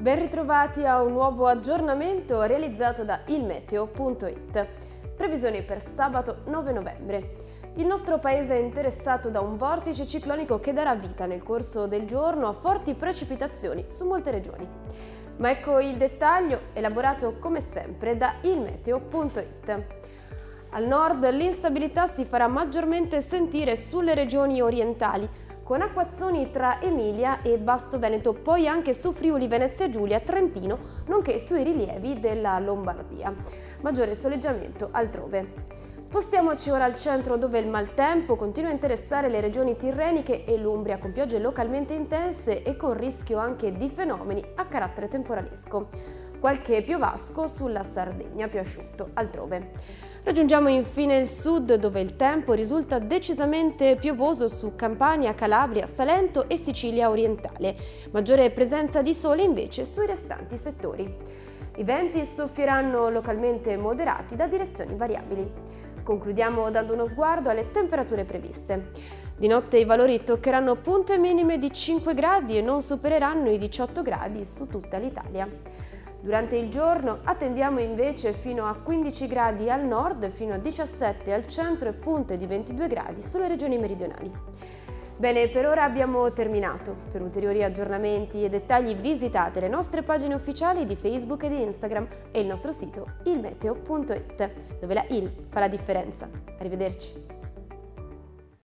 Ben ritrovati a un nuovo aggiornamento realizzato da ilmeteo.it. Previsioni per sabato 9 novembre. Il nostro paese è interessato da un vortice ciclonico che darà vita nel corso del giorno a forti precipitazioni su molte regioni. Ma ecco il dettaglio elaborato come sempre da ilmeteo.it. Al nord l'instabilità si farà maggiormente sentire sulle regioni orientali, con acquazzoni tra Emilia e Basso Veneto, poi anche su Friuli, Venezia Giulia, Trentino, nonché sui rilievi della Lombardia. Maggiore soleggiamento altrove. Spostiamoci ora al centro dove il maltempo continua a interessare le regioni tirreniche e l'Umbria con piogge localmente intense e con rischio anche di fenomeni a carattere temporalesco. Qualche piovasco sulla Sardegna più asciutto altrove. Raggiungiamo infine il sud dove il tempo risulta decisamente piovoso su Campania, Calabria, Salento e Sicilia orientale. Maggiore presenza di sole invece sui restanti settori. I venti soffieranno localmente moderati da direzioni variabili. Concludiamo dando uno sguardo alle temperature previste. Di notte i valori toccheranno punte minime di 5 gradi e non supereranno i 18 gradi su tutta l'Italia. Durante il giorno attendiamo invece fino a 15 gradi al nord, fino a 17 al centro e punte di 22 gradi sulle regioni meridionali. Bene, per ora abbiamo terminato. Per ulteriori aggiornamenti e dettagli visitate le nostre pagine ufficiali di Facebook e di Instagram e il nostro sito ilmeteo.it, dove la IL fa la differenza. Arrivederci.